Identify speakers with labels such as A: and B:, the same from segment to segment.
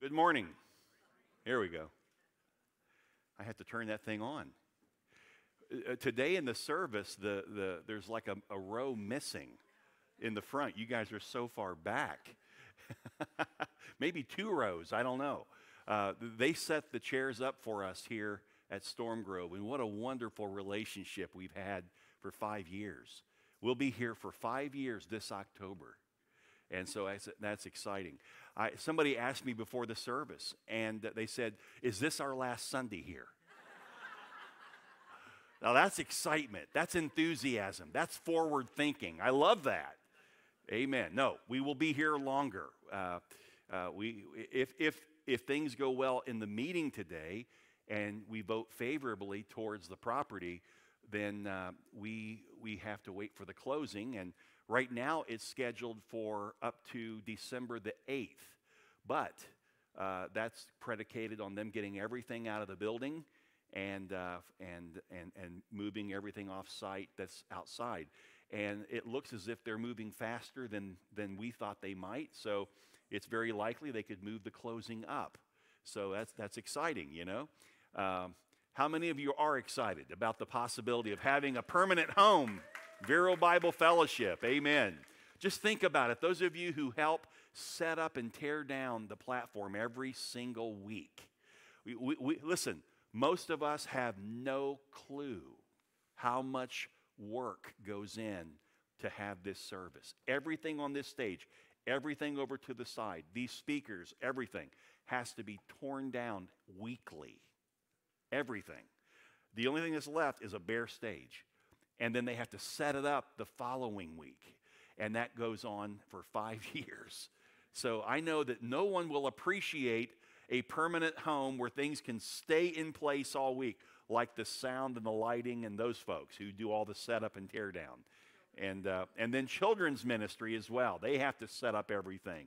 A: Good morning. Here we go. I have to turn that thing on. Uh, today in the service, the, the, there's like a, a row missing in the front. You guys are so far back. Maybe two rows, I don't know. Uh, they set the chairs up for us here at Storm Grove, and what a wonderful relationship we've had for five years. We'll be here for five years this October. And so that's, exciting. I, somebody asked me before the service, and they said, Is this our last Sunday here? now that's excitement. That's enthusiasm. That's forward thinking. I love that. Amen. No, we will be here longer. Uh, uh, we, if, if, if things go well in the meeting today and we vote favorably towards the property, then uh, we, we have to wait for the closing. And right now it's scheduled for up to December the 8th. But uh, that's predicated on them getting everything out of the building and, uh, and, and, and moving everything off site that's outside. And it looks as if they're moving faster than, than we thought they might. So it's very likely they could move the closing up. So that's, that's exciting, you know. Um, how many of you are excited about the possibility of having a permanent home? Vero Bible Fellowship, amen. Just think about it. Those of you who help set up and tear down the platform every single week. We, we, we, listen, most of us have no clue how much work goes in to have this service. Everything on this stage, everything over to the side, these speakers, everything has to be torn down weekly. Everything. The only thing that's left is a bare stage. And then they have to set it up the following week. And that goes on for five years. So I know that no one will appreciate a permanent home where things can stay in place all week, like the sound and the lighting and those folks who do all the setup and tear down. And, uh, and then children's ministry as well. They have to set up everything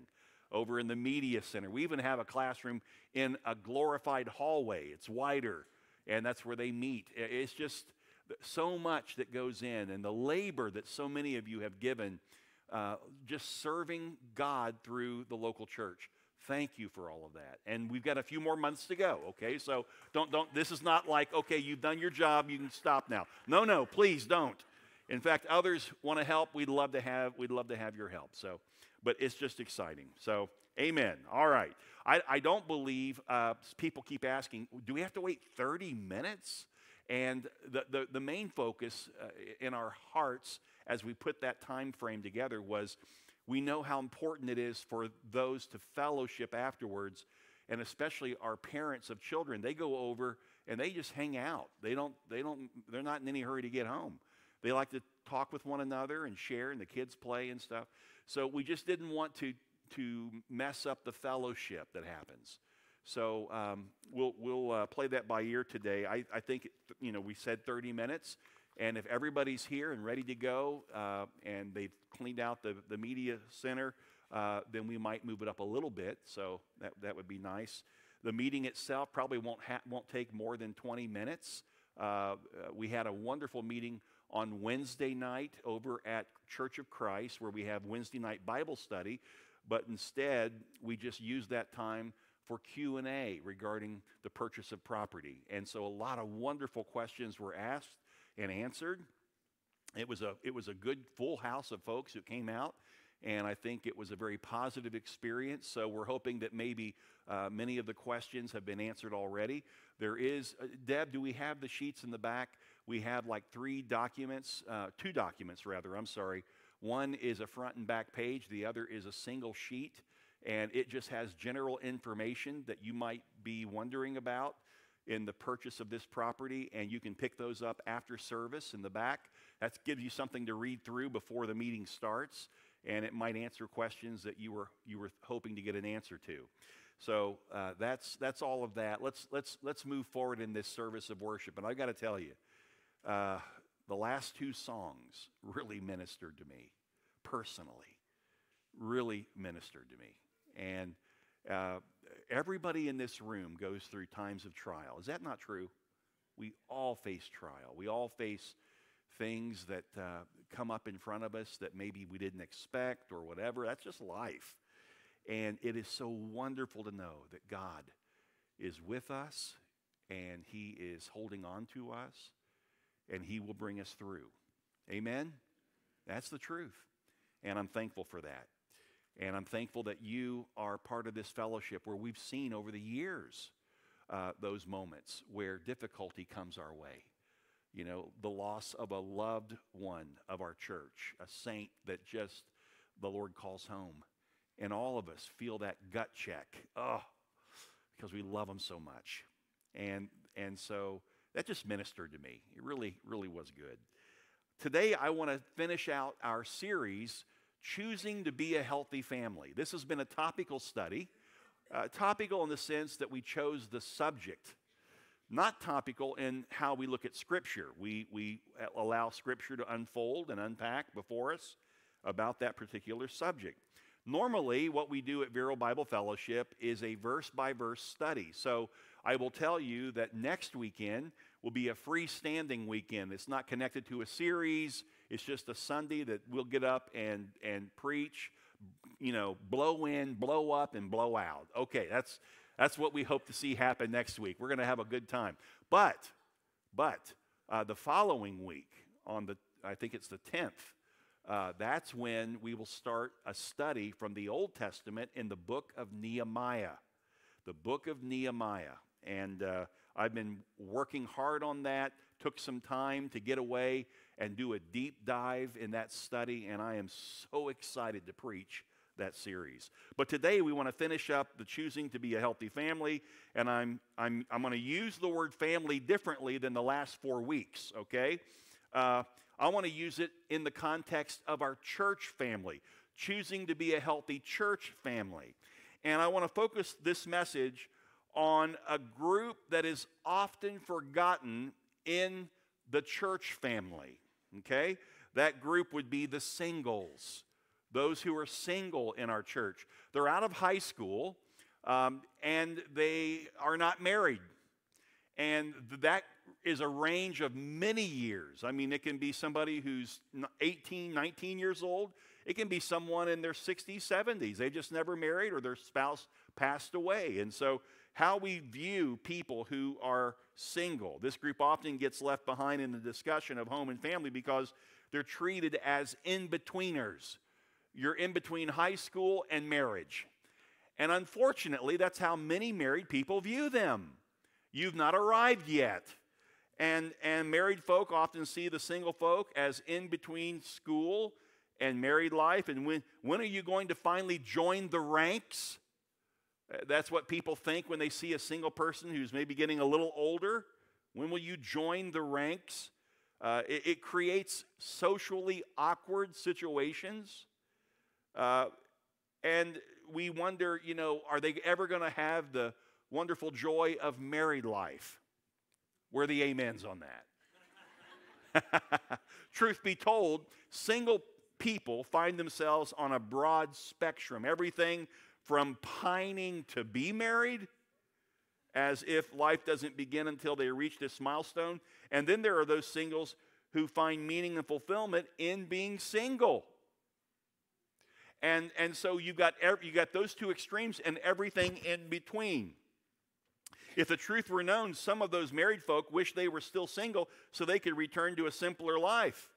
A: over in the media center. We even have a classroom in a glorified hallway. It's wider, and that's where they meet. It's just so much that goes in, and the labor that so many of you have given uh, just serving God through the local church. Thank you for all of that. And we've got a few more months to go, okay? So don't, don't, this is not like, okay, you've done your job, you can stop now. No, no, please don't. In fact, others want to help. We'd love to have, we'd love to have your help. So, but it's just exciting. So, amen. All right. I, I don't believe uh, people keep asking, do we have to wait 30 minutes? And the, the, the main focus uh, in our hearts as we put that time frame together was we know how important it is for those to fellowship afterwards and especially our parents of children. They go over and they just hang out. They don't they don't they're not in any hurry to get home. They like to talk with one another and share and the kids play and stuff. So we just didn't want to to mess up the fellowship that happens so um, we'll we'll uh, play that by ear today I, I think you know we said 30 minutes and if everybody's here and ready to go uh, and they've cleaned out the, the media center, uh, then we might move it up a little bit. So that, that would be nice. The meeting itself probably won't, ha- won't take more than 20 minutes. Uh, uh, we had a wonderful meeting on Wednesday night over at Church of Christ where we have Wednesday night Bible study, but instead we just used that time for Q&A regarding the purchase of property. And so a lot of wonderful questions were asked and answered. It was a, it was a good full house of folks who came out, and I think it was a very positive experience. So we're hoping that maybe uh, many of the questions have been answered already. There is, uh, Deb, do we have the sheets in the back? We have like three documents, uh, two documents rather, I'm sorry. One is a front and back page, the other is a single sheet, and it just has general information that you might be wondering about in the purchase of this property, and you can pick those up after service in the back. That gives you something to read through before the meeting starts, and it might answer questions that you were, you were hoping to get an answer to. So uh, that's, that's all of that. Let's, let's, let's move forward in this service of worship. And I've got to tell you, uh, the last two songs really ministered to me personally, really ministered to me. And uh, everybody in this room goes through times of trial. Is that not true? We all face trial. We all face things that uh, come up in front of us that maybe we didn't expect or whatever. That's just life. And it is so wonderful to know that God is with us and He is holding on to us and He will bring us through. Amen? That's the truth. And I'm thankful for that. And I'm thankful that you are part of this fellowship where we've seen over the years uh, those moments where difficulty comes our way. You know, the loss of a loved one of our church, a saint that just the Lord calls home. And all of us feel that gut check. Oh, because we love them so much. And, and so that just ministered to me. It really, really was good. Today, I want to finish out our series, Choosing to Be a Healthy Family. This has been a topical study, uh, topical in the sense that we chose the subject, not topical in how we look at Scripture. We, we allow Scripture to unfold and unpack before us about that particular subject. Normally, what we do at Vero Bible Fellowship is a verse by verse study. So I will tell you that next weekend will be a freestanding weekend. It's not connected to a series, it's just a Sunday that we'll get up and, and preach, you know, blow in, blow up, and blow out. Okay, that's, that's what we hope to see happen next week. We're going to have a good time. But, but, uh, the following week, on the, I think it's the 10th, uh, that's when we will start a study from the Old Testament in the book of Nehemiah. The book of Nehemiah. And uh, I've been working hard on that, took some time to get away and do a deep dive in that study, and I am so excited to preach that series. But today we want to finish up the choosing to be a healthy family, and I'm, I'm, I'm going to use the word family differently than the last four weeks, okay? Uh, I want to use it in the context of our church family, choosing to be a healthy church family. And I want to focus this message on a group that is often forgotten in the church family. Okay? That group would be the singles, those who are single in our church. They're out of high school um, and they are not married. And that is a range of many years. I mean, it can be somebody who's 18, 19 years old. It can be someone in their 60s, 70s. They just never married or their spouse passed away. And so, how we view people who are single, this group often gets left behind in the discussion of home and family because they're treated as in betweeners. You're in between high school and marriage. And unfortunately, that's how many married people view them. You've not arrived yet. And, and married folk often see the single folk as in between school and married life. And when, when are you going to finally join the ranks? That's what people think when they see a single person who's maybe getting a little older. When will you join the ranks? Uh, it, it, creates socially awkward situations. Uh, and we wonder, you know, are they ever going to have the wonderful joy of married life? Where the amens on that? Truth be told, single people find themselves on a broad spectrum. Everything from pining to be married, as if life doesn't begin until they reach this milestone. And then there are those singles who find meaning and fulfillment in being single. And, and so you've got, you got those two extremes and everything in between. If the truth were known, some of those married folk wish they were still single so they could return to a simpler life.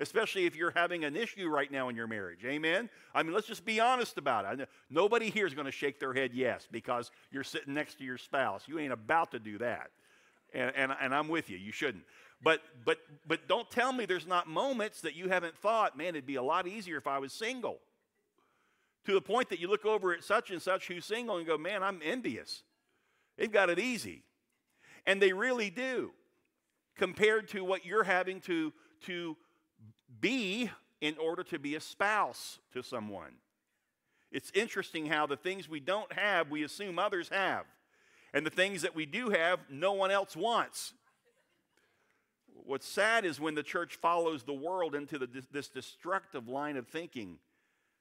A: Especially if you're having an issue right now in your marriage. Amen? I mean, let's just be honest about it. Nobody here is going to shake their head yes because you're sitting next to your spouse. You ain't about to do that. And, and, and I'm with you. You shouldn't. But, but, but don't tell me there's not moments that you haven't thought, man, it'd be a lot easier if I was single. To the point that you look over at such and such who's single and go, man, I'm envious. They've got it easy. And they really do, compared to what you're having to, to be in order to be a spouse to someone. It's interesting how the things we don't have, we assume others have. And the things that we do have, no one else wants. What's sad is when the church follows the world into the, this destructive line of thinking,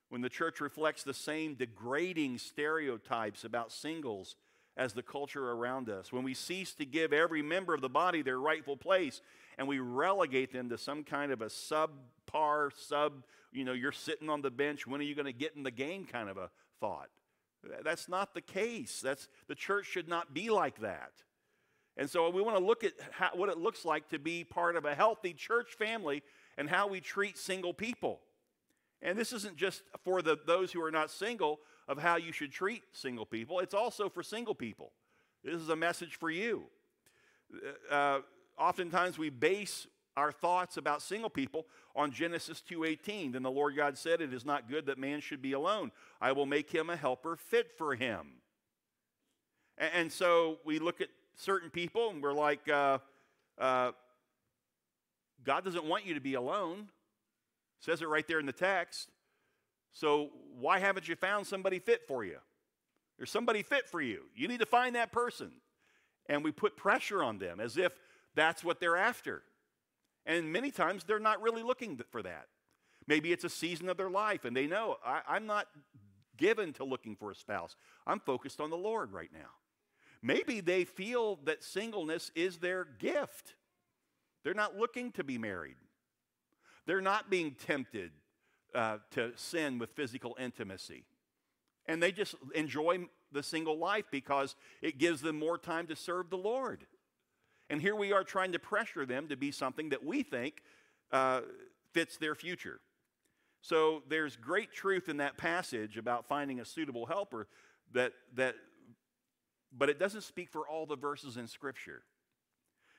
A: when the church reflects the same degrading stereotypes about singles as the culture around us, when we cease to give every member of the body their rightful place and we relegate them to some kind of a subpar, sub, you know, you're sitting on the bench, when are you going to get in the game kind of a thought. That's not the case. That's, the church should not be like that. And so we want to look at how, what it looks like to be part of a healthy church family and how we treat single people. And this isn't just for the, those who are not single of how you should treat single people, it's also for single people. This is a message for you. Uh, oftentimes we base our thoughts about single people on Genesis 2:18. Then the Lord God said, "It is not good that man should be alone. I will make him a helper fit for him." And, and so we look at certain people and we're like, uh, uh, God doesn't want you to be alone. Says it right there in the text. So why haven't you found somebody fit for you? There's somebody fit for you. You need to find that person. And we put pressure on them as if that's what they're after. And many times they're not really looking for that. Maybe it's a season of their life and they know I, am not given to looking for a spouse. I'm focused on the Lord right now. Maybe they feel that singleness is their gift. They're not looking to be married. They're not being tempted uh, to sin with physical intimacy. And they just enjoy the single life because it gives them more time to serve the Lord. And here we are trying to pressure them to be something that we think uh, fits their future. So there's great truth in that passage about finding a suitable helper that, that but it doesn't speak for all the verses in Scripture.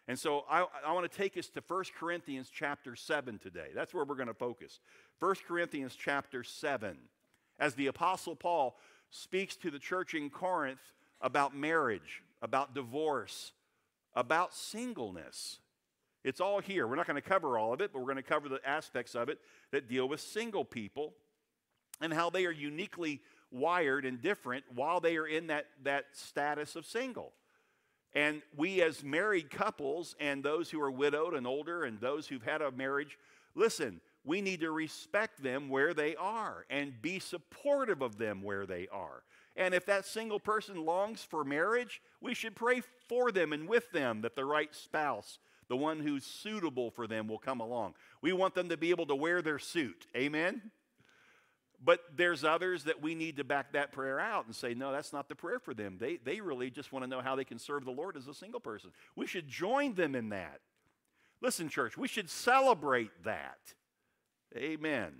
A: And so I, I want to take us to 1 Corinthians chapter 7 today. That's where we're going to focus. 1 Corinthians chapter 7. As the Apostle Paul speaks to the church in Corinth about marriage, about divorce, about singleness. It's all here. We're not going to cover all of it, but we're going to cover the aspects of it that deal with single people and how they are uniquely wired and different while they are in that, that status of single. And we, as married couples, and those who are widowed and older, and those who've had a marriage, listen, we need to respect them where they are and be supportive of them where they are. And if that single person longs for marriage, we should pray for them and with them that the right spouse, the one who's suitable for them, will come along. We want them to be able to wear their suit. Amen? But there's others that we need to back that prayer out and say, no, that's not the prayer for them. They, they really just want to know how they can serve the Lord as a single person. We should join them in that. Listen, church, we should celebrate that. Amen.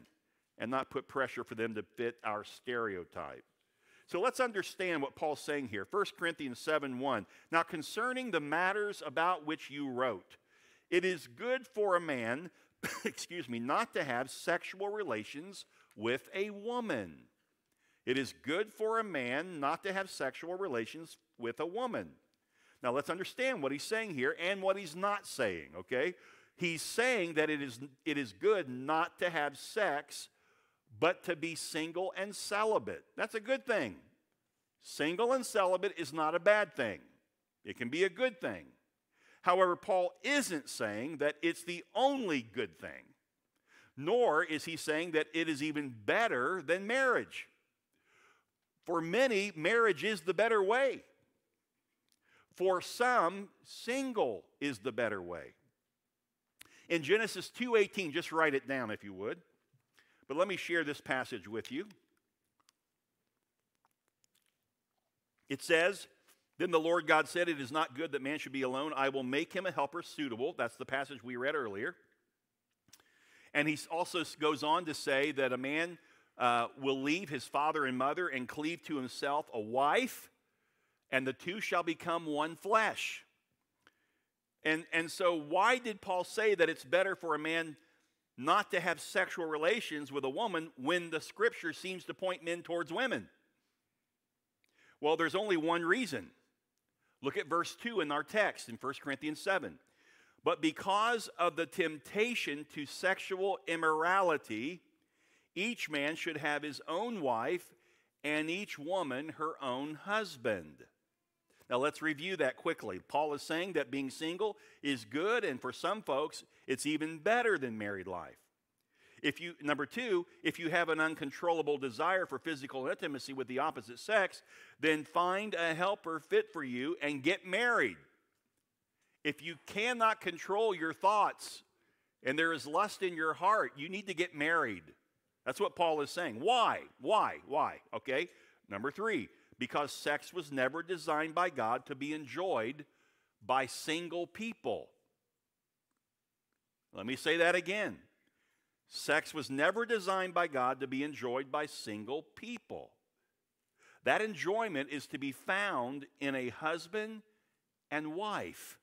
A: And not put pressure for them to fit our stereotype. So let's understand what Paul's saying here. 1 Corinthians 7 1. Now, concerning the matters about which you wrote, it is good for a man, excuse me, not to have sexual relations with a woman. It is good for a man not to have sexual relations with a woman. Now let's understand what he's saying here and what he's not saying, okay? He's saying that it is, it is good not to have sex, but to be single and celibate. That's a good thing. Single and celibate is not a bad thing, it can be a good thing. However, Paul isn't saying that it's the only good thing nor is he saying that it is even better than marriage. For many, marriage is the better way. For some, single is the better way. In Genesis 2:18, just write it down if you would. But let me share this passage with you. It says, Then the Lord God said, It is not good that man should be alone. I will make him a helper suitable. That's the passage we read earlier. And he also goes on to say that a man uh, will leave his father and mother and cleave to himself a wife, and the two shall become one flesh. And, and so, why did Paul say that it's better for a man not to have sexual relations with a woman when the scripture seems to point men towards women? Well, there's only one reason. Look at verse 2 in our text in 1 Corinthians 7. But because of the temptation to sexual immorality, each man should have his own wife and each woman her own husband. Now let's review that quickly. Paul is saying that being single is good, and for some folks, it's even better than married life. If you, number two, if you have an uncontrollable desire for physical intimacy with the opposite sex, then find a helper fit for you and get married. If you cannot control your thoughts and there is lust in your heart, you need to get married. That's what Paul is saying. Why? Why? Why? Okay? Number three, because sex was never designed by God to be enjoyed by single people. Let me say that again. Sex was never designed by God to be enjoyed by single people. That enjoyment is to be found in a husband and wife.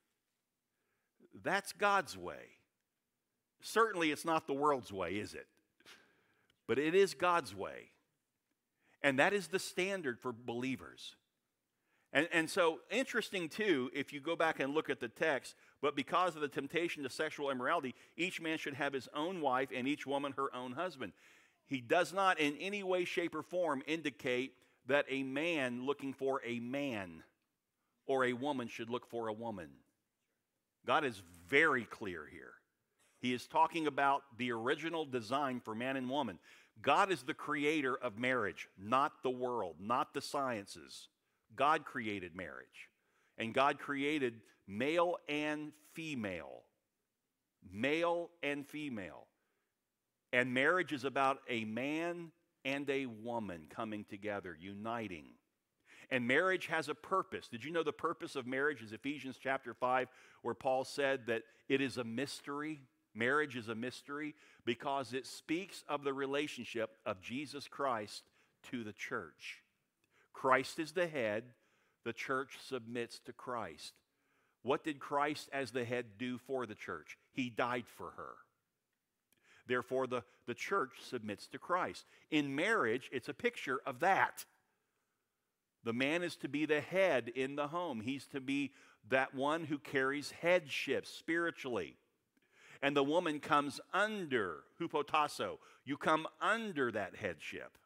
A: That's God's way. Certainly, it's not the world's way, is it? But it is God's way. And that is the standard for believers. And, and so, interesting too, if you go back and look at the text, but because of the temptation to sexual immorality, each man should have his own wife and each woman her own husband. He does not in any way, shape, or form indicate that a man looking for a man or a woman should look for a woman. God is very clear here. He is talking about the original design for man and woman. God is the creator of marriage, not the world, not the sciences. God created marriage. And God created male and female. Male and female. And marriage is about a man and a woman coming together, uniting. And marriage has a purpose. Did you know the purpose of marriage is Ephesians chapter 5, where Paul said that it is a mystery? Marriage is a mystery because it speaks of the relationship of Jesus Christ to the church. Christ is the head, the church submits to Christ. What did Christ as the head do for the church? He died for her. Therefore, the, the church submits to Christ. In marriage, it's a picture of that. The man is to be the head in the home, he's to be that one who carries headship spiritually. And the woman comes under, hupotasso. You come under that headship.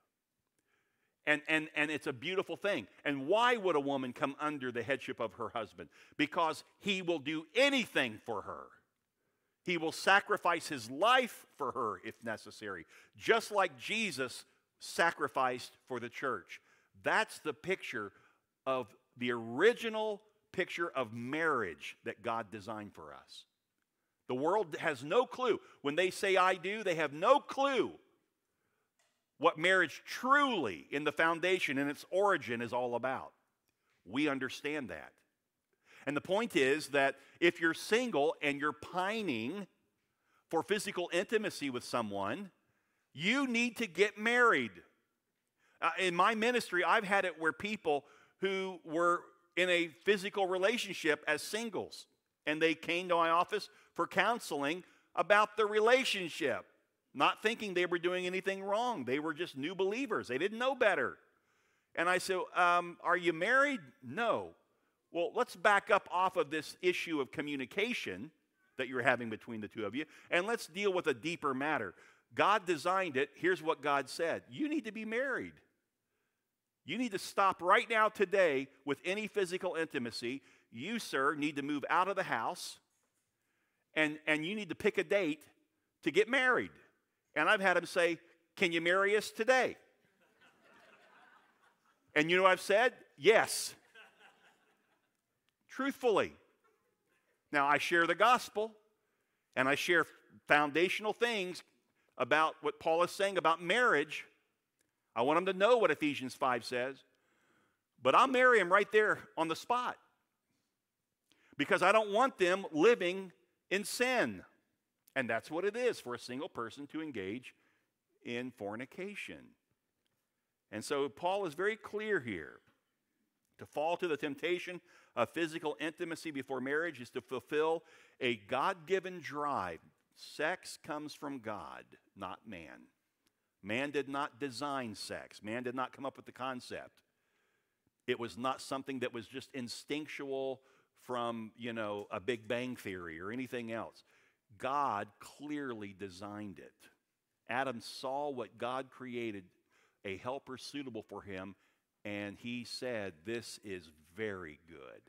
A: And, and, and it's a beautiful thing. And why would a woman come under the headship of her husband? Because he will do anything for her. He will sacrifice his life for her if necessary, just like Jesus sacrificed for the church. That's the picture of the original picture of marriage that God designed for us. The world has no clue. When they say I do, they have no clue what marriage truly, in the foundation, and its origin, is all about. We understand that. And the point is that if you're single and you're pining for physical intimacy with someone, you need to get married. Uh, in my ministry, I've had it where people who were in a physical relationship as singles, and they came to my office for counseling about the relationship not thinking they were doing anything wrong. They were just new believers, they didn't know better. And I said, um, Are you married? No. Well, let's back up off of this issue of communication that you're having between the two of you, and let's deal with a deeper matter. God designed it. Here's what God said You need to be married. You need to stop right now today with any physical intimacy. You, sir, need to move out of the house and, and you need to pick a date to get married. And I've had them say, Can you marry us today? and you know what I've said? Yes. Truthfully. Now, I share the gospel and I share foundational things about what Paul is saying about marriage. I want them to know what Ephesians 5 says. But I'll marry them right there on the spot because I don't want them living in sin. And that's what it is for a single person to engage in fornication. And so Paul is very clear here. To fall to the temptation of physical intimacy before marriage is to fulfill a God given drive. Sex comes from God, not man. Man did not design sex, man did not come up with the concept. It was not something that was just instinctual from, you know, a Big Bang theory or anything else. God clearly designed it. Adam saw what God created, a helper suitable for him, and he said, This is very good.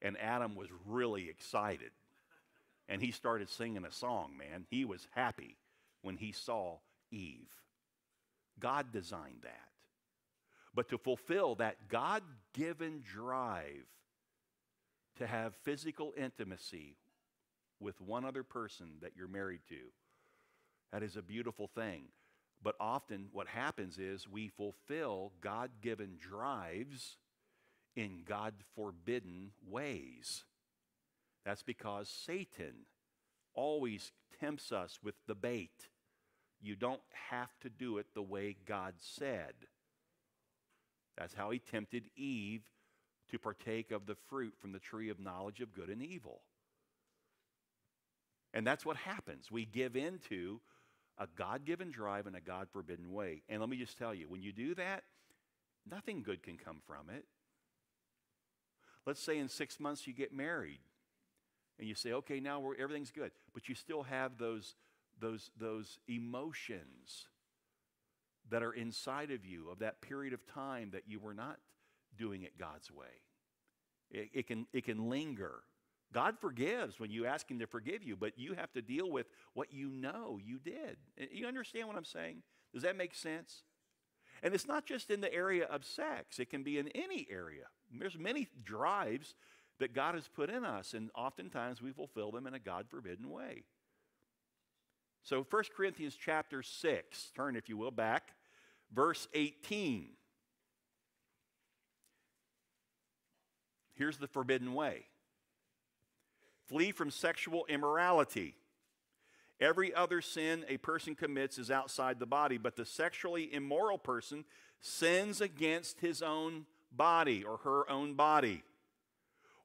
A: And Adam was really excited. And he started singing a song, man. He was happy when he saw Eve. God designed that. But to fulfill that God given drive to have physical intimacy with one other person that you're married to. That is a beautiful thing. But often what happens is we fulfill God given drives in God forbidden ways. That's because Satan always tempts us with the bait. You don't have to do it the way God said. That's how he tempted Eve to partake of the fruit from the tree of knowledge of good and evil. And that's what happens. We give into a God given drive in a God forbidden way. And let me just tell you, when you do that, nothing good can come from it. Let's say in six months you get married and you say, okay, now everything's good, but you still have those, those, those emotions that are inside of you of that period of time that you were not doing it God's way. It, it, can, it can linger. God forgives when you ask Him to forgive you, but you have to deal with what you know you did. Uh, you understand what I'm saying? Does that make sense? And it's not just in the area of sex, it can be in any area. There's many drives that God has put in us, and oftentimes we fulfill them in a God forbidden way. So 1 Corinthians chapter 6, turn if you will back, verse 18. Here's the forbidden way flee from sexual immorality. Every other sin a person commits is outside the body, but the sexually immoral person sins against his own body or her own body.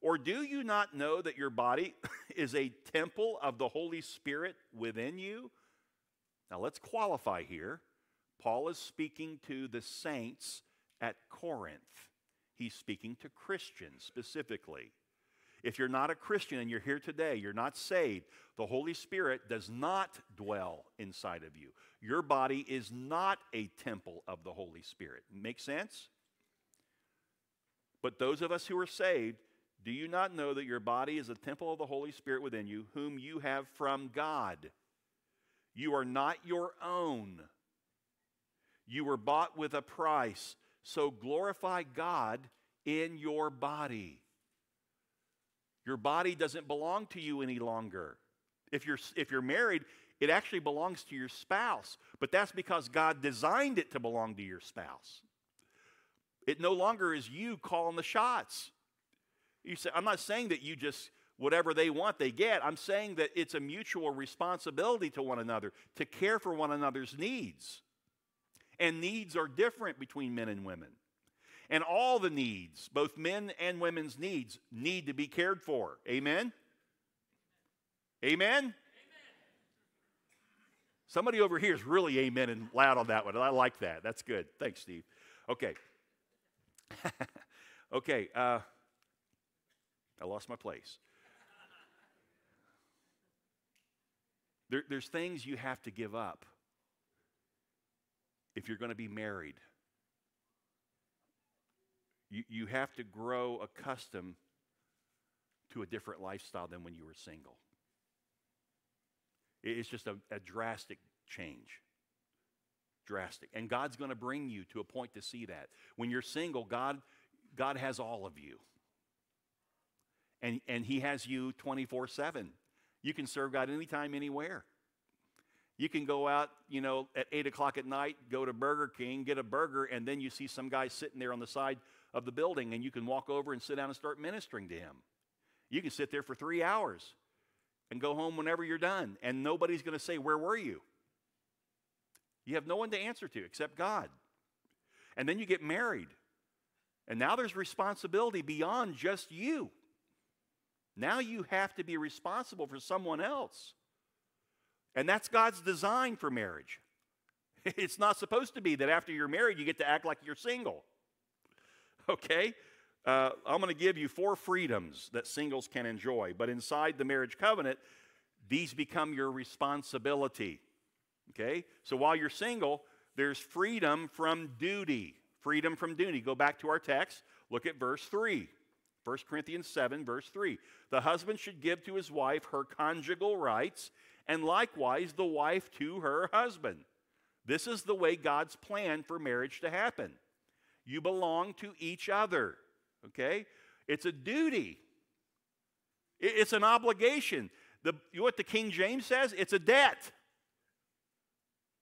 A: Or do you not know that your body is a temple of the Holy Spirit within you? Now let's qualify here. Paul is speaking to the saints at Corinth. He's speaking to Christians specifically. If you're not a Christian and you're here today, you're not saved, the Holy Spirit does not dwell inside of you. Your body is not a temple of the Holy Spirit. Make sense? But those of us who are saved, do you not know that your body is a temple of the Holy Spirit within you, whom you have from God? You are not your own. You were bought with a price. So glorify God in your body. Your body doesn't belong to you any longer. If you're, if you're married, it actually belongs to your spouse, but that's because God designed it to belong to your spouse. It no longer is you calling the shots. You say, I'm not saying that you just, whatever they want, they get. I'm saying that it's a mutual responsibility to one another to care for one another's needs. And needs are different between men and women. And all the needs, both men and women's needs, need to be cared for. Amen? Amen? Somebody over here is really amen and loud on that one. I like that. That's good. Thanks, Steve. Okay. okay. Uh, I lost my place. There, there's things you have to give up if you're going to be married. You, you have to grow accustomed to a different lifestyle than when you were single. It's just a, a drastic change. Drastic. And God's going to bring you to a point to see that. When you're single, God, God has all of you. And, and He has you 24 7. You can serve God anytime, anywhere. You can go out, you know, at 8 o'clock at night, go to Burger King, get a burger, and then you see some guy sitting there on the side of the building, and you can walk over and sit down and start ministering to him. You can sit there for three hours and go home whenever you're done, and nobody's going to say, Where were you? You have no one to answer to except God. And then you get married, and now there's responsibility beyond just you. Now you have to be responsible for someone else. And that's God's design for marriage. It's not supposed to be that after you're married, you get to act like you're single. Okay? Uh, I'm going to give you four freedoms that singles can enjoy, but inside the marriage covenant, these become your responsibility. Okay? So while you're single, there's freedom from duty. Freedom from duty. Go back to our text, look at verse 3. 1 Corinthians 7, verse 3. The husband should give to his wife her conjugal rights and likewise the wife to her husband. This is the way God's plan for marriage to happen. You belong to each other, okay? It's a duty, it's an obligation. The, you what the King James says, it's a debt.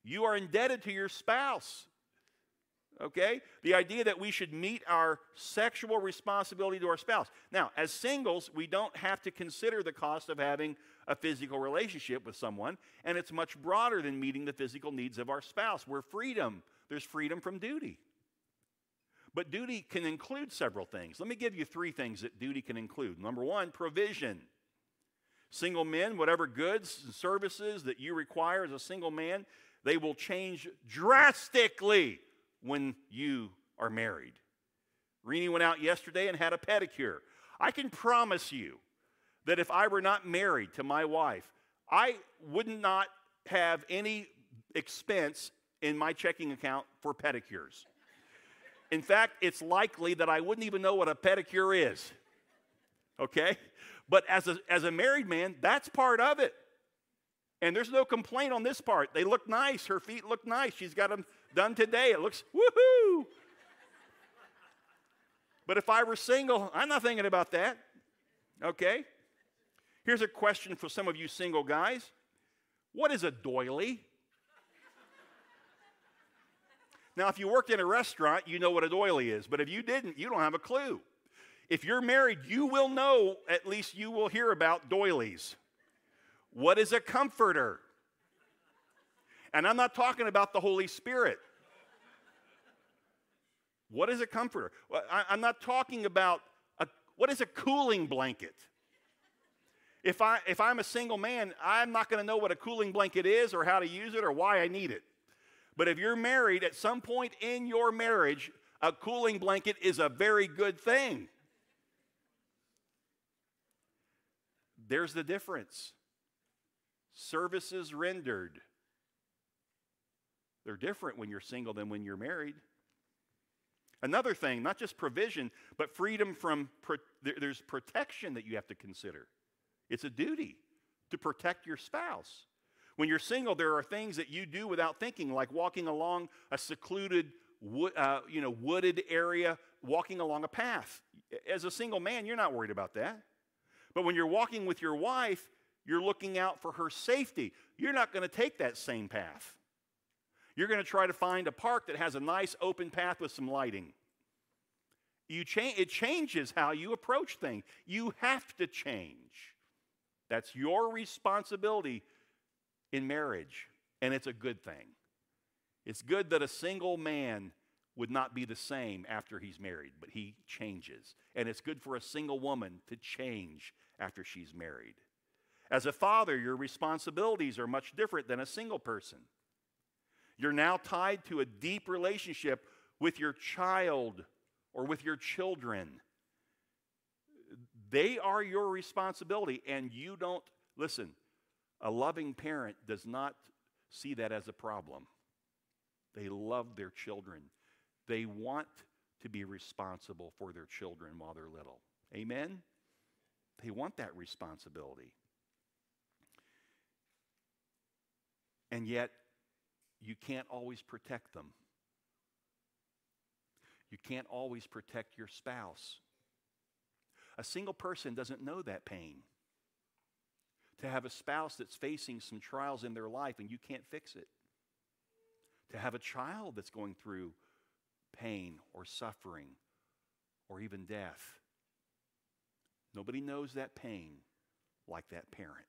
A: You are indebted to your spouse. Okay? The idea that we should meet our sexual responsibility to our spouse. Now, as singles, we don't have to consider the cost of having a physical relationship with someone, and it's much broader than meeting the physical needs of our spouse. We're freedom. There's freedom from duty. But duty can include several things. Let me give you three things that duty can include. Number one, provision. Single men, whatever goods and services that you require as a single man, they will change drastically when you are married. Rini went out yesterday and had a pedicure. I can promise you that if I were not married to my wife, I would not have any expense in my checking account for pedicures. In fact, it's likely that I wouldn't even know what a pedicure is. Okay? But as a, as a married man, that's part of it. And there's no complaint on this part. They look nice. Her feet look nice. She's got them done today. It looks woohoo. But if I were single, I'm not thinking about that. Okay? Here's a question for some of you single guys What is a doily? Now, if you worked in a restaurant, you know what a doily is, but if you didn't, you don't have a clue. If you're married, you will know, at least you will hear about doilies. What is a comforter? And I'm not talking about the Holy Spirit. What is a comforter? I'm not talking about a, what is a cooling blanket? If, I, if I'm a single man, I'm not going to know what a cooling blanket is or how to use it or why I need it. But if you're married, at some point in your marriage, a cooling blanket is a very good thing. There's the difference. Services rendered. They're different when you're single than when you're married. Another thing, not just provision, but freedom from, pro- there's protection that you have to consider. It's a duty to protect your spouse. When you're single, there are things that you do without thinking, like walking along a secluded, uh, you know, wooded area, walking along a path. As a single man, you're not worried about that. But when you're walking with your wife, you're looking out for her safety. You're not going to take that same path. You're going to try to find a park that has a nice open path with some lighting. You cha- it changes how you approach things. You have to change. That's your responsibility in marriage, and it's a good thing. It's good that a single man would not be the same after he's married, but he changes. And it's good for a single woman to change after she's married. As a father, your responsibilities are much different than a single person. You're now tied to a deep relationship with your child or with your children. They are your responsibility, and you don't, listen, a loving parent does not see that as a problem. They love their children. They want to be responsible for their children while they're little. Amen? They want that responsibility. And yet, you can't always protect them. You can't always protect your spouse. A single person doesn't know that pain to have a spouse that's facing some trials in their life and you can't fix it, to have a child that's going through pain or suffering or even death. Nobody knows that pain like that parent.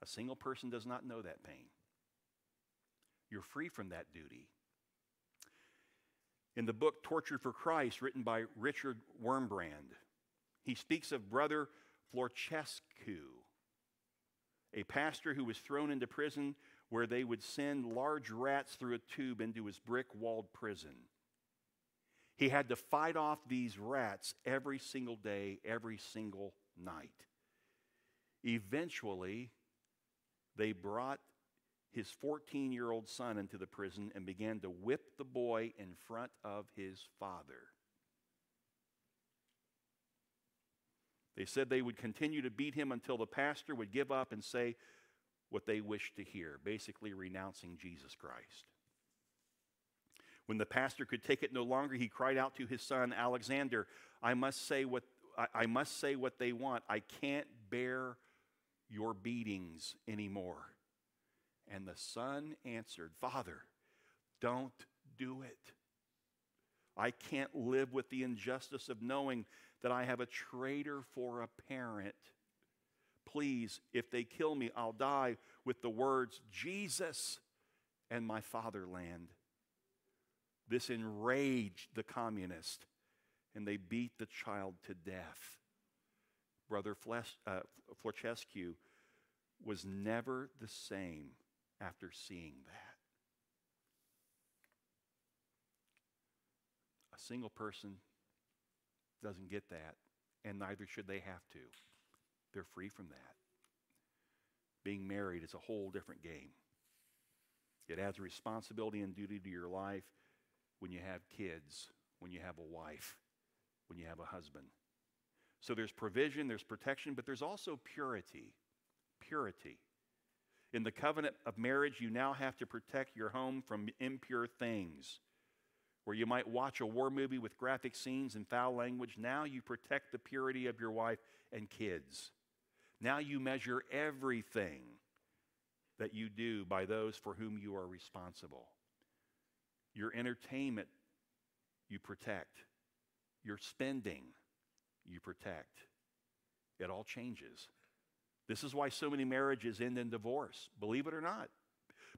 A: A single person does not know that pain. You're free from that duty. In the book Tortured for Christ, written by Richard Wurmbrand, he speaks of Brother Florescu, a pastor who was thrown into prison where they would send large rats through a tube into his brick walled prison. He had to fight off these rats every single day, every single night. Eventually, they brought his 14 year old son into the prison and began to whip the boy in front of his father. They said they would continue to beat him until the pastor would give up and say what they wished to hear, basically renouncing Jesus Christ. When the pastor could take it no longer, he cried out to his son Alexander, I must say what I, I must say what they want. I can't bear your beatings anymore. And the son answered, Father, don't do it. I can't live with the injustice of knowing that I have a traitor for a parent. Please, if they kill me, I'll die with the words, Jesus and my fatherland. This enraged the communist, and they beat the child to death. Brother Fles- uh, was never the same after seeing that. A single person doesn't get that, and neither should they have to. They're free from that. Being married is a whole different game. It adds responsibility and duty to your life when you have kids, when you have a wife, when you have a husband. So there's provision, there's protection, but there's also purity. Purity. In the covenant of marriage, you now have to protect your home from impure things. Where you might watch a war movie with graphic scenes and foul language, now you protect the purity of your wife and kids. Now you measure everything that you do by those for whom you are responsible. Your entertainment, you protect. Your spending, you protect. It all changes. This is why so many marriages end in divorce, believe it or not.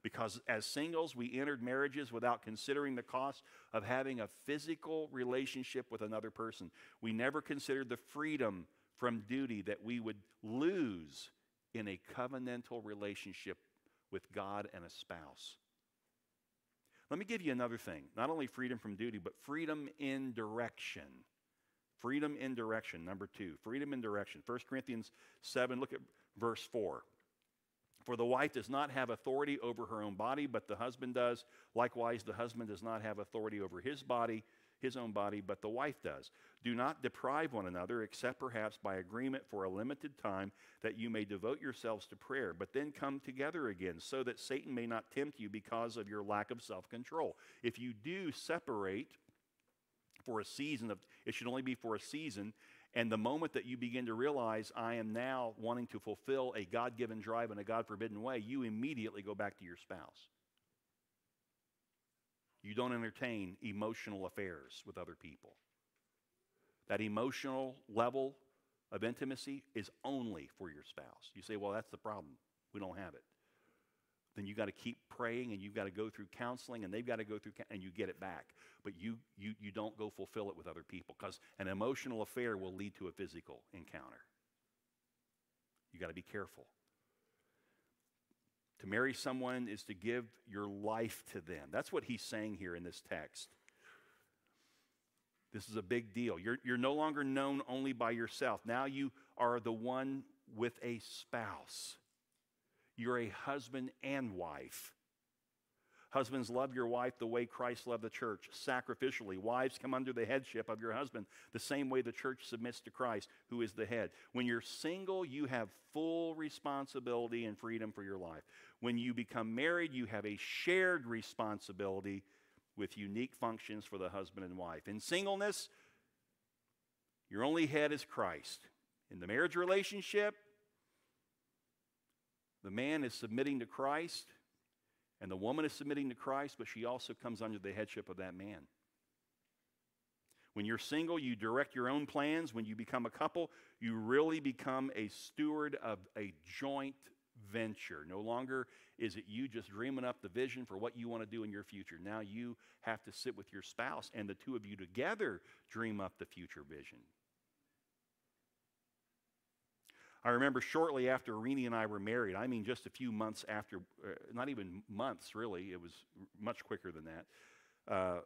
A: Because as singles, we entered marriages without considering the cost of having a physical relationship with another person. We never considered the freedom from duty that we would lose in a covenantal relationship with God and a spouse. Let me give you another thing not only freedom from duty, but freedom in direction. Freedom in direction, number two. Freedom in direction. 1 Corinthians 7, look at verse 4. For the wife does not have authority over her own body, but the husband does. Likewise, the husband does not have authority over his body, his own body, but the wife does. Do not deprive one another, except perhaps by agreement for a limited time, that you may devote yourselves to prayer, but then come together again, so that Satan may not tempt you because of your lack of self control. If you do separate for a season of, it should only be for a season, and the moment that you begin to realize, I am now wanting to fulfill a God given drive in a God forbidden way, you immediately go back to your spouse. You don't entertain emotional affairs with other people. That emotional level of intimacy is only for your spouse. You say, well, that's the problem. We don't have it. Then you got to keep praying and you've got to go through counseling and they've got to go through and you get it back. But you, you, you don't go fulfill it with other people because an emotional affair will lead to a physical encounter. You got to be careful. To marry someone is to give your life to them. That's what he's saying here in this text. This is a big deal. You're, you're no longer known only by yourself. Now you are the one with a spouse. You're a husband and wife. Husbands, love your wife the way Christ loved the church, sacrificially. Wives, come under the headship of your husband, the same way the church submits to Christ, who is the head. When you're single, you have full responsibility and freedom for your life. When you become married, you have a shared responsibility with unique functions for the husband and wife. In singleness, your only head is Christ. In the marriage relationship, the man is submitting to Christ and the woman is submitting to Christ, but she also comes under the headship of that man. When you're single, you direct your own plans. When you become a couple, you really become a steward of a joint venture. No longer is it you just dreaming up the vision for what you want to do in your future. Now you have to sit with your spouse, and the two of you together dream up the future vision. I remember shortly after Renee and I were married, I mean just a few months after, uh, not even months really, it was much quicker than that. Uh,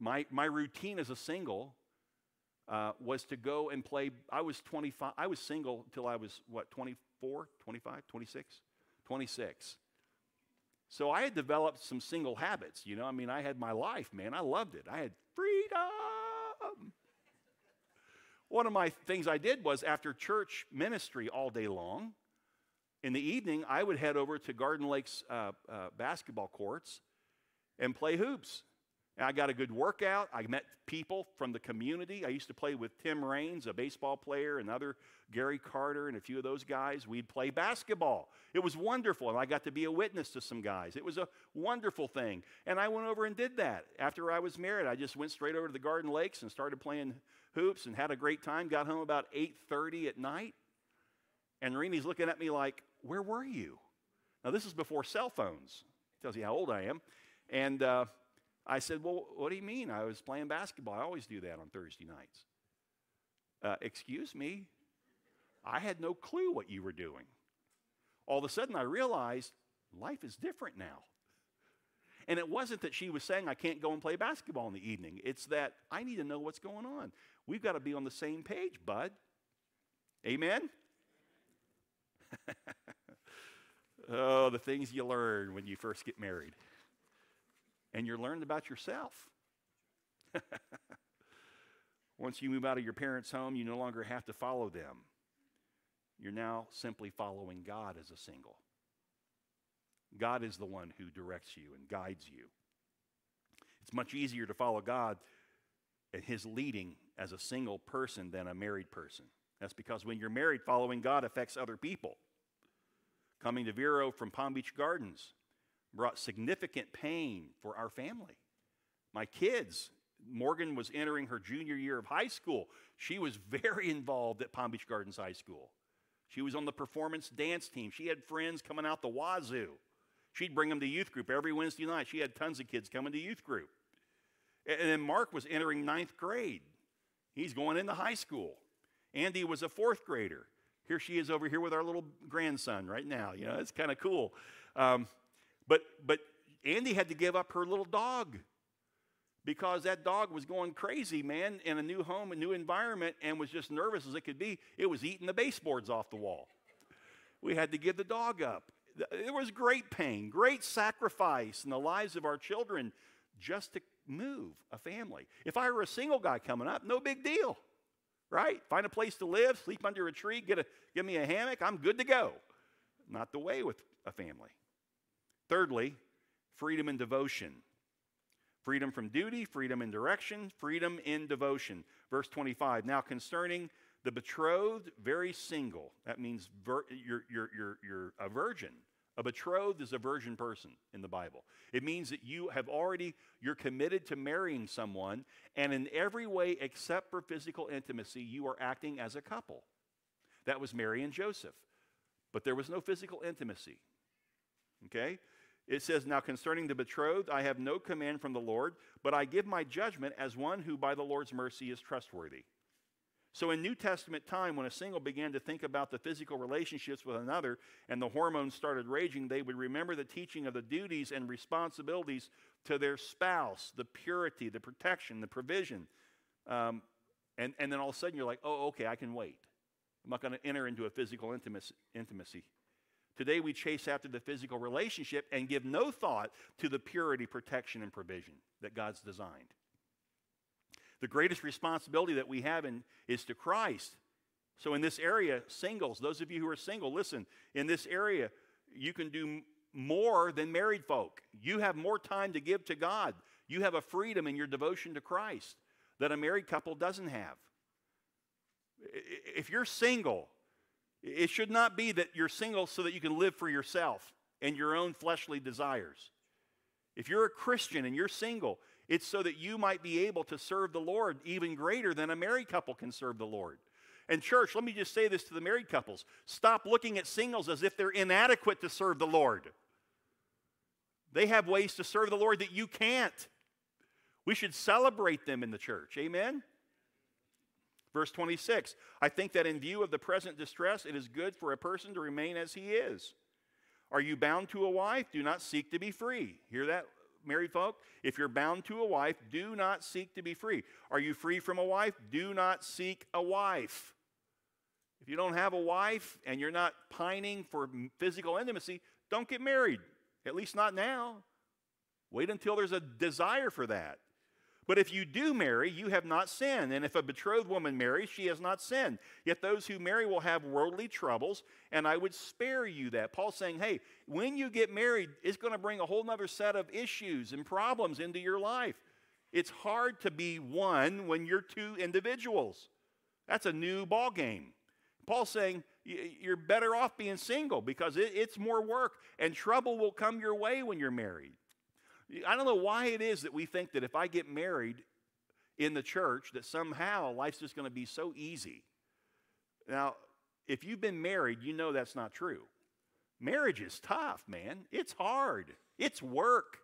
A: my, my routine as a single uh, was to go and play. I was 25, I was single until I was, what, 24, 25, 26? 26. So I had developed some single habits, you know. I mean, I had my life, man. I loved it. I had freedom. One of my things I did was after church ministry all day long, in the evening, I would head over to Garden Lakes uh, uh, basketball courts and play hoops And I got a good workout. I met people from the community. I used to play with Tim Raines, a baseball player, and other Gary Carter, and a few of those guys. We'd play basketball. It was wonderful, and I got to be a witness to some guys. It was a wonderful thing. And I went over and did that. After I was married, I just went straight over to the Garden Lakes and started playing hoops and had a great time. Got home about 8:30 at night. And Reenie's looking at me like, "Where were you?" Now this is before cell phones. Tells you how old I am. And uh, I said, Well, what do you mean? I was playing basketball. I always do that on Thursday nights. Uh, excuse me? I had no clue what you were doing. All of a sudden, I realized life is different now. And it wasn't that she was saying, I can't go and play basketball in the evening. It's that I need to know what's going on. We've got to be on the same page, bud. Amen? oh, the things you learn when you first get married and you're learning about yourself. Once you move out of your parents' home, you no longer have to follow them. You're now simply following God as a single. God is the one who directs you and guides you. It's much easier to follow God and His leading as a single person than a married person. That's because when you're married, following God affects other people. Coming to Vero from Palm Beach Gardens, brought significant pain for our family. My kids, Morgan was entering her junior year of high school. She was very involved at Palm Beach Gardens High School. She was on the performance dance team. She had friends coming out the wazoo. She'd bring them to youth group every Wednesday night. She had tons of kids coming to youth group. And then Mark was entering ninth grade. He's going into high school. Andy was a fourth grader. Here she is over here with our little grandson right now. You know, it's kind of cool. Um, but, but Andy had to give up her little dog because that dog was going crazy, man, in a new home, a new environment, and was just nervous as it could be. It was eating the baseboards off the wall. We had to give the dog up. It was great pain, great sacrifice in the lives of our children just to move a family. If I were a single guy coming up, no big deal, right? Find a place to live, sleep under a tree, get a, give me a hammock, I'm good to go. Not the way with a family. Thirdly, freedom and devotion. Freedom from duty, freedom in direction, freedom in devotion. Verse 25. Now, concerning the betrothed, very single. That means vir- you're, you're, you're, you're a virgin. A betrothed is a virgin person in the Bible. It means that you have already, you're committed to marrying someone, and in every way except for physical intimacy, you are acting as a couple. That was Mary and Joseph. But there was no physical intimacy. Okay? It says, Now concerning the betrothed, I have no command from the Lord, but I give my judgment as one who by the Lord's mercy is trustworthy. So in New Testament time, when a single began to think about the physical relationships with another and the hormones started raging, they would remember the teaching of the duties and responsibilities to their spouse, the purity, the protection, the provision. Um, and, and then all of a sudden you're like, oh, okay, I can wait. I'm not going to enter into a physical intimacy. intimacy. Today we chase after the physical relationship and give no thought to the purity, protection, and provision that God's designed. The greatest responsibility that we have in, is to Christ. So, in this area, singles, those of you who are single, listen, in this area, you can do more than married folk. You have more time to give to God. You have a freedom in your devotion to Christ that a married couple doesn't have. If you're single, it should not be that you're single so that you can live for yourself and your own fleshly desires. If you're a Christian and you're single, it's so that you might be able to serve the Lord even greater than a married couple can serve the Lord. And, church, let me just say this to the married couples stop looking at singles as if they're inadequate to serve the Lord. They have ways to serve the Lord that you can't. We should celebrate them in the church. Amen? Verse 26 I think that in view of the present distress, it is good for a person to remain as he is. Are you bound to a wife? Do not seek to be free. Hear that, married folk? If you're bound to a wife, do not seek to be free. Are you free from a wife? Do not seek a wife. If you don't have a wife and you're not pining for physical intimacy, don't get married. At least not now. Wait until there's a desire for that. But if you do marry, you have not sinned. And if a betrothed woman marries, she has not sinned. Yet those who marry will have worldly troubles, and I would spare you that. Paul's saying, hey, when you get married, it's going to bring a whole other set of issues and problems into your life. It's hard to be one when you're two individuals. That's a new ball game. Paul's saying you're better off being single because it's more work and trouble will come your way when you're married. I don't know why it is that we think that if I get married in the church, that somehow life's just going to be so easy. Now, if you've been married, you know that's not true. Marriage is tough, man. It's hard, it's work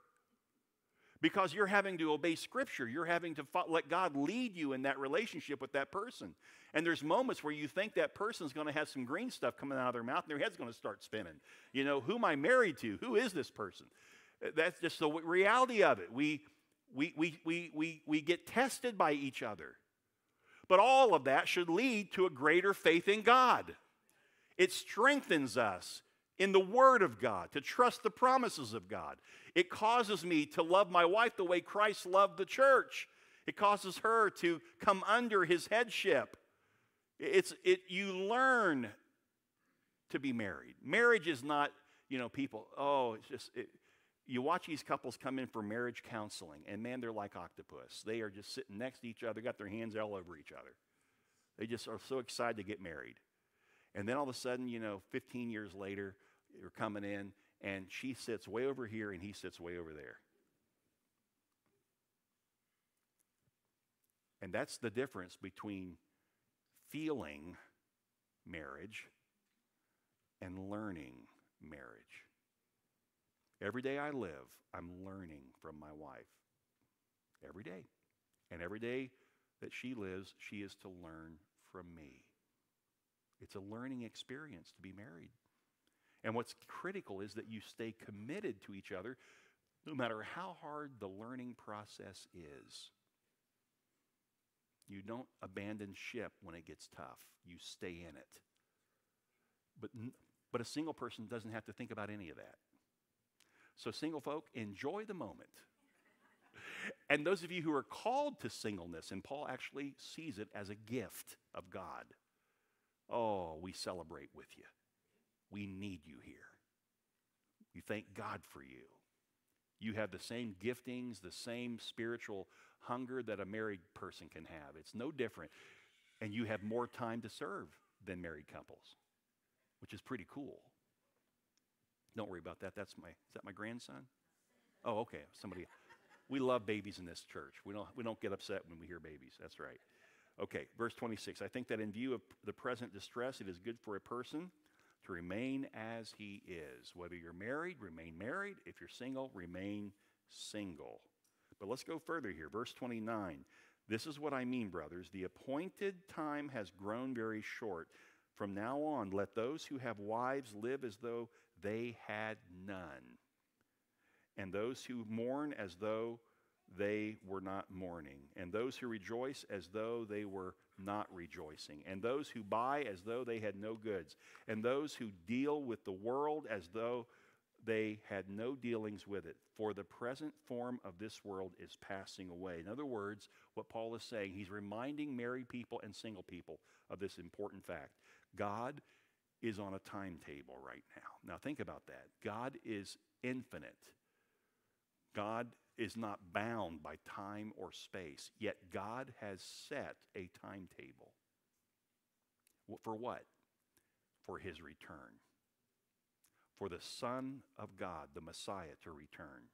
A: because you're having to obey Scripture. You're having to let God lead you in that relationship with that person. And there's moments where you think that person's going to have some green stuff coming out of their mouth and their head's going to start spinning. You know, who am I married to? Who is this person? That's just the reality of it. We, we, we, we, we, we get tested by each other. But all of that should lead to a greater faith in God. It strengthens us in the Word of God, to trust the promises of God. It causes me to love my wife the way Christ loved the church. It causes her to come under his headship. It's, it, you learn to be married. Marriage is not, you know, people, oh, it's just, it, you watch these couples come in for marriage counseling, and man, they're like octopus. They are just sitting next to each other, got their hands all over each other. They just are so excited to get married. And then all of a sudden, you know, 15 years later, you're coming in, and she sits way over here, and he sits way over there. And that's the difference between feeling marriage and learning marriage. Every day I live, I'm learning from my wife. Every day. And every day that she lives, she is to learn from me. It's a learning experience to be married. And what's critical is that you stay committed to each other no matter how hard the learning process is. You don't abandon ship when it gets tough, you stay in it. But, but a single person doesn't have to think about any of that. So, single folk, enjoy the moment. and those of you who are called to singleness, and Paul actually sees it as a gift of God, oh, we celebrate with you. We need you here. We thank God for you. You have the same giftings, the same spiritual hunger that a married person can have. It's no different. And you have more time to serve than married couples, which is pretty cool. Don't worry about that. That's my is that my grandson? Oh, okay. Somebody we love babies in this church. We don't we don't get upset when we hear babies. That's right. Okay, verse 26. I think that in view of the present distress, it is good for a person to remain as he is. Whether you're married, remain married. If you're single, remain single. But let's go further here. Verse 29. This is what I mean, brothers. The appointed time has grown very short. From now on, let those who have wives live as though they had none, and those who mourn as though they were not mourning, and those who rejoice as though they were not rejoicing, and those who buy as though they had no goods, and those who deal with the world as though they had no dealings with it. For the present form of this world is passing away. In other words, what Paul is saying, he's reminding married people and single people of this important fact. God is on a timetable right now. Now, think about that. God is infinite. God is not bound by time or space, yet God has set a timetable. For what? For his return. For the Son of God, the Messiah, to return.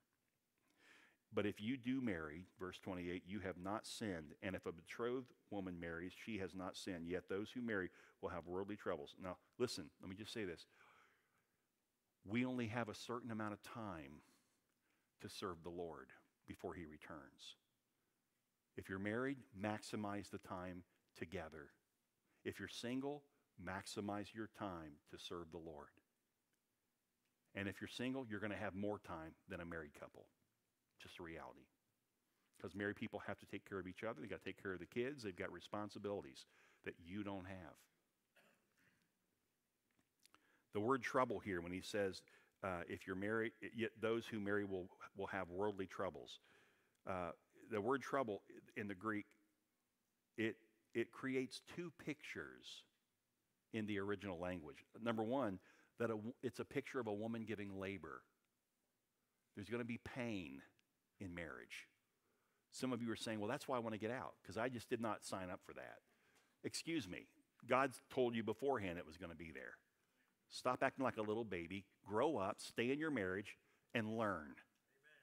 A: But if you do marry, verse 28, you have not sinned. And if a betrothed woman marries, she has not sinned. Yet those who marry will have worldly troubles. Now, listen, let me just say this. We only have a certain amount of time to serve the Lord before he returns. If you're married, maximize the time together. If you're single, maximize your time to serve the Lord. And if you're single, you're going to have more time than a married couple. Just a reality. Because married people have to take care of each other, they've got to take care of the kids, they've got responsibilities that you don't have. The word trouble here, when he says uh, if you're married, yet those who marry will, will have worldly troubles. Uh, the word trouble in the Greek, it, it creates two pictures in the original language. Number one, that a, it's a picture of a woman giving labor. There's going to be pain in marriage. Some of you are saying, well, that's why I want to get out, because I just did not sign up for that. Excuse me. God told you beforehand it was going to be there. Stop acting like a little baby. Grow up, stay in your marriage, and learn.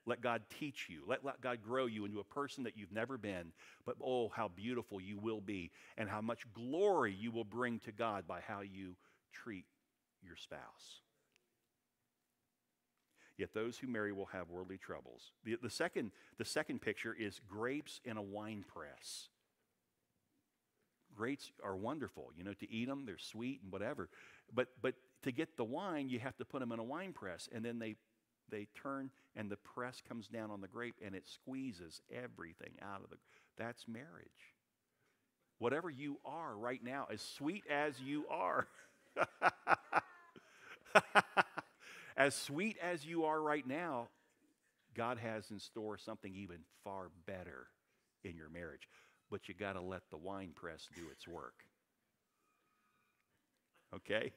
A: Let God teach you. Let, let, God grow you into a person that you've never been. But oh, how beautiful you will be, and how much glory you will bring to God by how you treat your spouse. Yet those who marry will have worldly troubles. The, the, second, the second picture is grapes in a wine press. Grapes are wonderful, you know, to eat them, they're sweet and whatever. But, but to get the wine, you have to put them in a wine press, and then they, they turn, and the press comes down on the grape, and it squeezes everything out of the. That's marriage. Whatever you are right now, as sweet as you are. as sweet as you are right now, God has in store something even far better in your marriage. But you got to let the wine press do its work. Okay?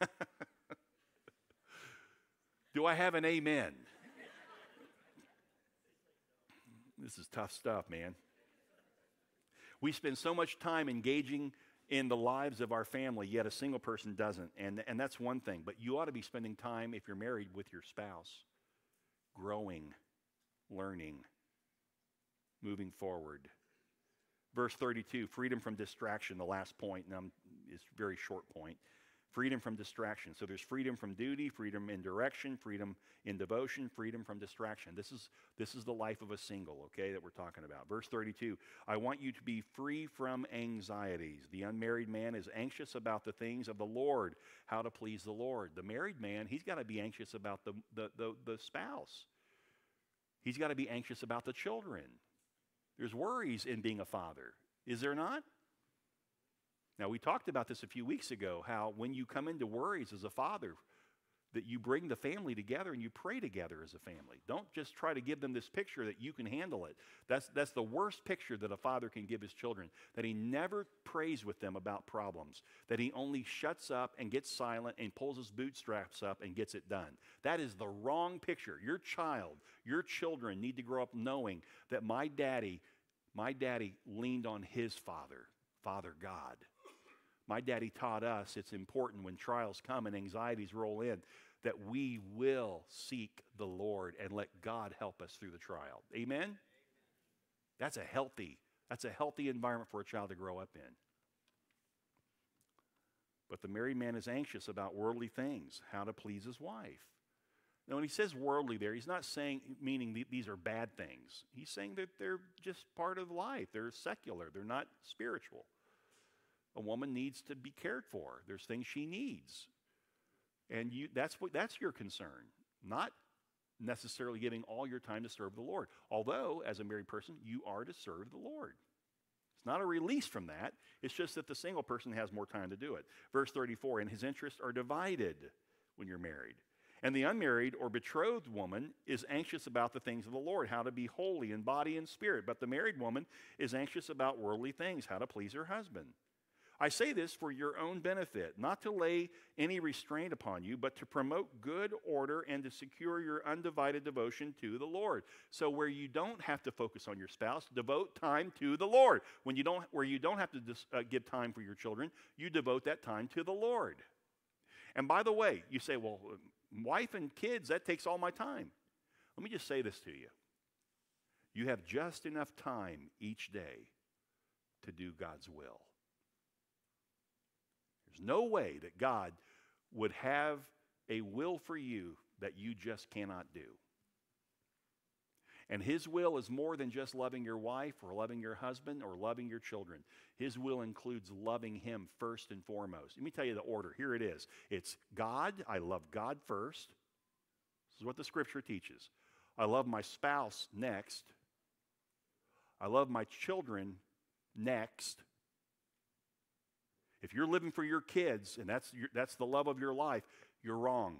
A: do I have an amen? This is tough stuff, man. We spend so much time engaging in the lives of our family, yet a single person doesn't. And, and that's one thing. But you ought to be spending time, if you're married, with your spouse, growing, learning, moving forward. Verse 32 freedom from distraction, the last point, and is a very short point freedom from distraction. So there's freedom from duty, freedom in direction, freedom in devotion, freedom from distraction. This is, this is the life of a single, okay, that we're talking about. Verse 32 I want you to be free from anxieties. The unmarried man is anxious about the things of the Lord, how to please the Lord. The married man, he's got to be anxious about the, the, the, the spouse, he's got to be anxious about the children. There's worries in being a father, is there not? Now, we talked about this a few weeks ago how when you come into worries as a father, that you bring the family together and you pray together as a family. Don't just try to give them this picture that you can handle it. That's, that's the worst picture that a father can give his children, that he never prays with them about problems, that he only shuts up and gets silent and pulls his bootstraps up and gets it done. That is the wrong picture. Your child, your children need to grow up knowing that my daddy, my daddy leaned on his father, Father God. My daddy taught us it's important when trials come and anxieties roll in that we will seek the Lord and let God help us through the trial. Amen? That's a healthy, that's a healthy environment for a child to grow up in. But the married man is anxious about worldly things, how to please his wife. Now, when he says worldly there, he's not saying, meaning these are bad things. He's saying that they're just part of life. They're secular, they're not spiritual. A woman needs to be cared for. There's things she needs. And you, that's, what, that's your concern, not necessarily giving all your time to serve the Lord. Although, as a married person, you are to serve the Lord. It's not a release from that. It's just that the single person has more time to do it. Verse 34 and his interests are divided when you're married. And the unmarried or betrothed woman is anxious about the things of the Lord, how to be holy in body and spirit. But the married woman is anxious about worldly things, how to please her husband. I say this for your own benefit, not to lay any restraint upon you, but to promote good order and to secure your undivided devotion to the Lord. So where you don't have to focus on your spouse, devote time to the Lord. When you don't, where you don't have to dis, uh, give time for your children, you devote that time to the Lord. And by the way, you say, well, wife and kids, that takes all my time. Let me just say this to you. You have just enough time each day to do God's will. There's no way that God would have a will for you that you just cannot do. And His will is more than just loving your wife or loving your husband or loving your children. His will includes loving Him first and foremost. Let me tell you the order. Here it is it's God, I love God first. This is what the scripture teaches. I love my spouse next. I love my children next. If you're living for your kids and that's, your, that's the love of your life, you're wrong.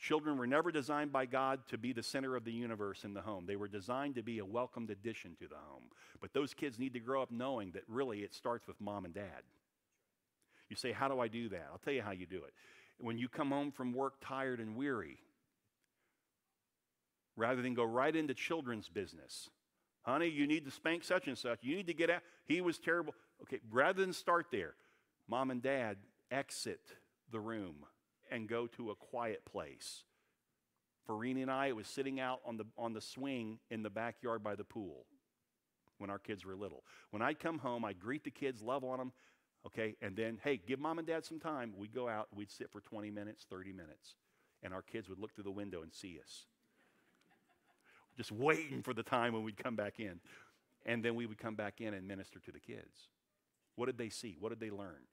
A: Children were never designed by God to be the center of the universe in the home. They were designed to be a welcomed addition to the home. But those kids need to grow up knowing that really it starts with mom and dad. You say, How do I do that? I'll tell you how you do it. When you come home from work tired and weary, rather than go right into children's business. Honey, you need to spank such and such. You need to get out. He was terrible. Okay, rather than start there, mom and dad exit the room and go to a quiet place. Renee and I, it was sitting out on the, on the swing in the backyard by the pool when our kids were little. When I'd come home, I'd greet the kids, love on them, okay, and then, hey, give mom and dad some time. We'd go out, we'd sit for 20 minutes, 30 minutes, and our kids would look through the window and see us. Just waiting for the time when we'd come back in. And then we would come back in and minister to the kids. What did they see? What did they learn?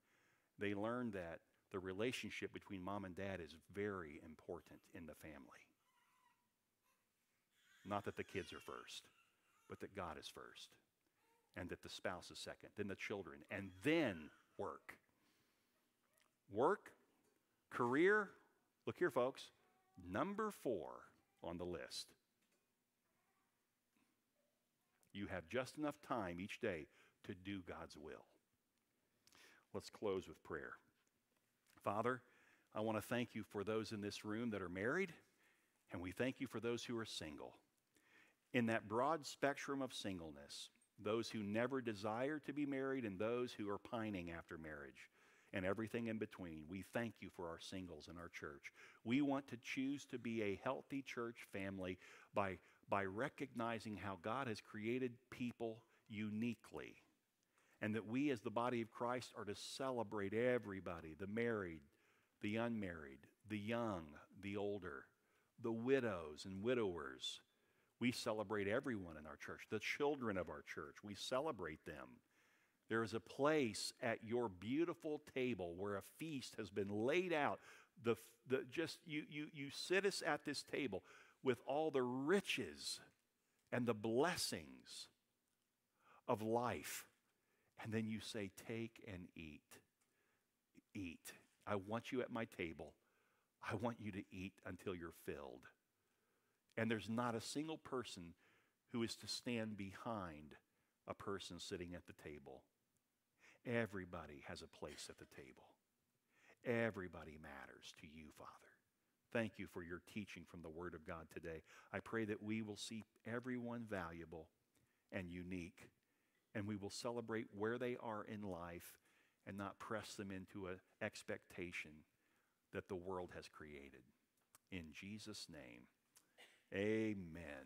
A: They learned that the relationship between mom and dad is very important in the family. Not that the kids are first, but that God is first, and that the spouse is second, then the children, and then work. Work, career, look here, folks, number four on the list. You have just enough time each day to do God's will. Let's close with prayer. Father, I want to thank you for those in this room that are married, and we thank you for those who are single. In that broad spectrum of singleness, those who never desire to be married and those who are pining after marriage and everything in between, we thank you for our singles in our church. We want to choose to be a healthy church family by, by recognizing how God has created people uniquely and that we, as the body of Christ, are to celebrate everybody the married, the unmarried, the young, the older, the widows and widowers. We celebrate everyone in our church, the children of our church. We celebrate them. There is a place at your beautiful table where a feast has been laid out. The, the, just you, you, you sit us at this table with all the riches and the blessings of life and then you say, Take and eat. Eat. I want you at my table. I want you to eat until you're filled. And there's not a single person who is to stand behind a person sitting at the table. Everybody has a place at the table. Everybody matters to you, Father. Thank you for your teaching from the Word of God today. I pray that we will see everyone valuable and unique and we will celebrate where they are in life and not press them into an expectation that the world has created. In Jesus' name, amen.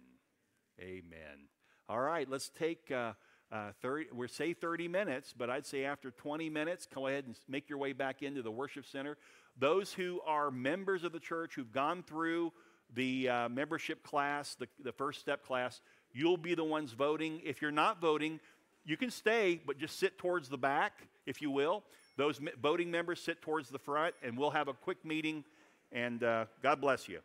A: Amen. All right, let's take uh, uh, 30, we say 30 minutes, but I'd say after 20 minutes, go ahead and make your way back into the worship center. Those who are members of the church who've gone through the uh, membership class, the, the first step class, you'll be the ones voting. If you're not voting, you can stay, but just sit towards the back, if you will. Those voting members sit towards the front, and we'll have a quick meeting. And uh, God bless you.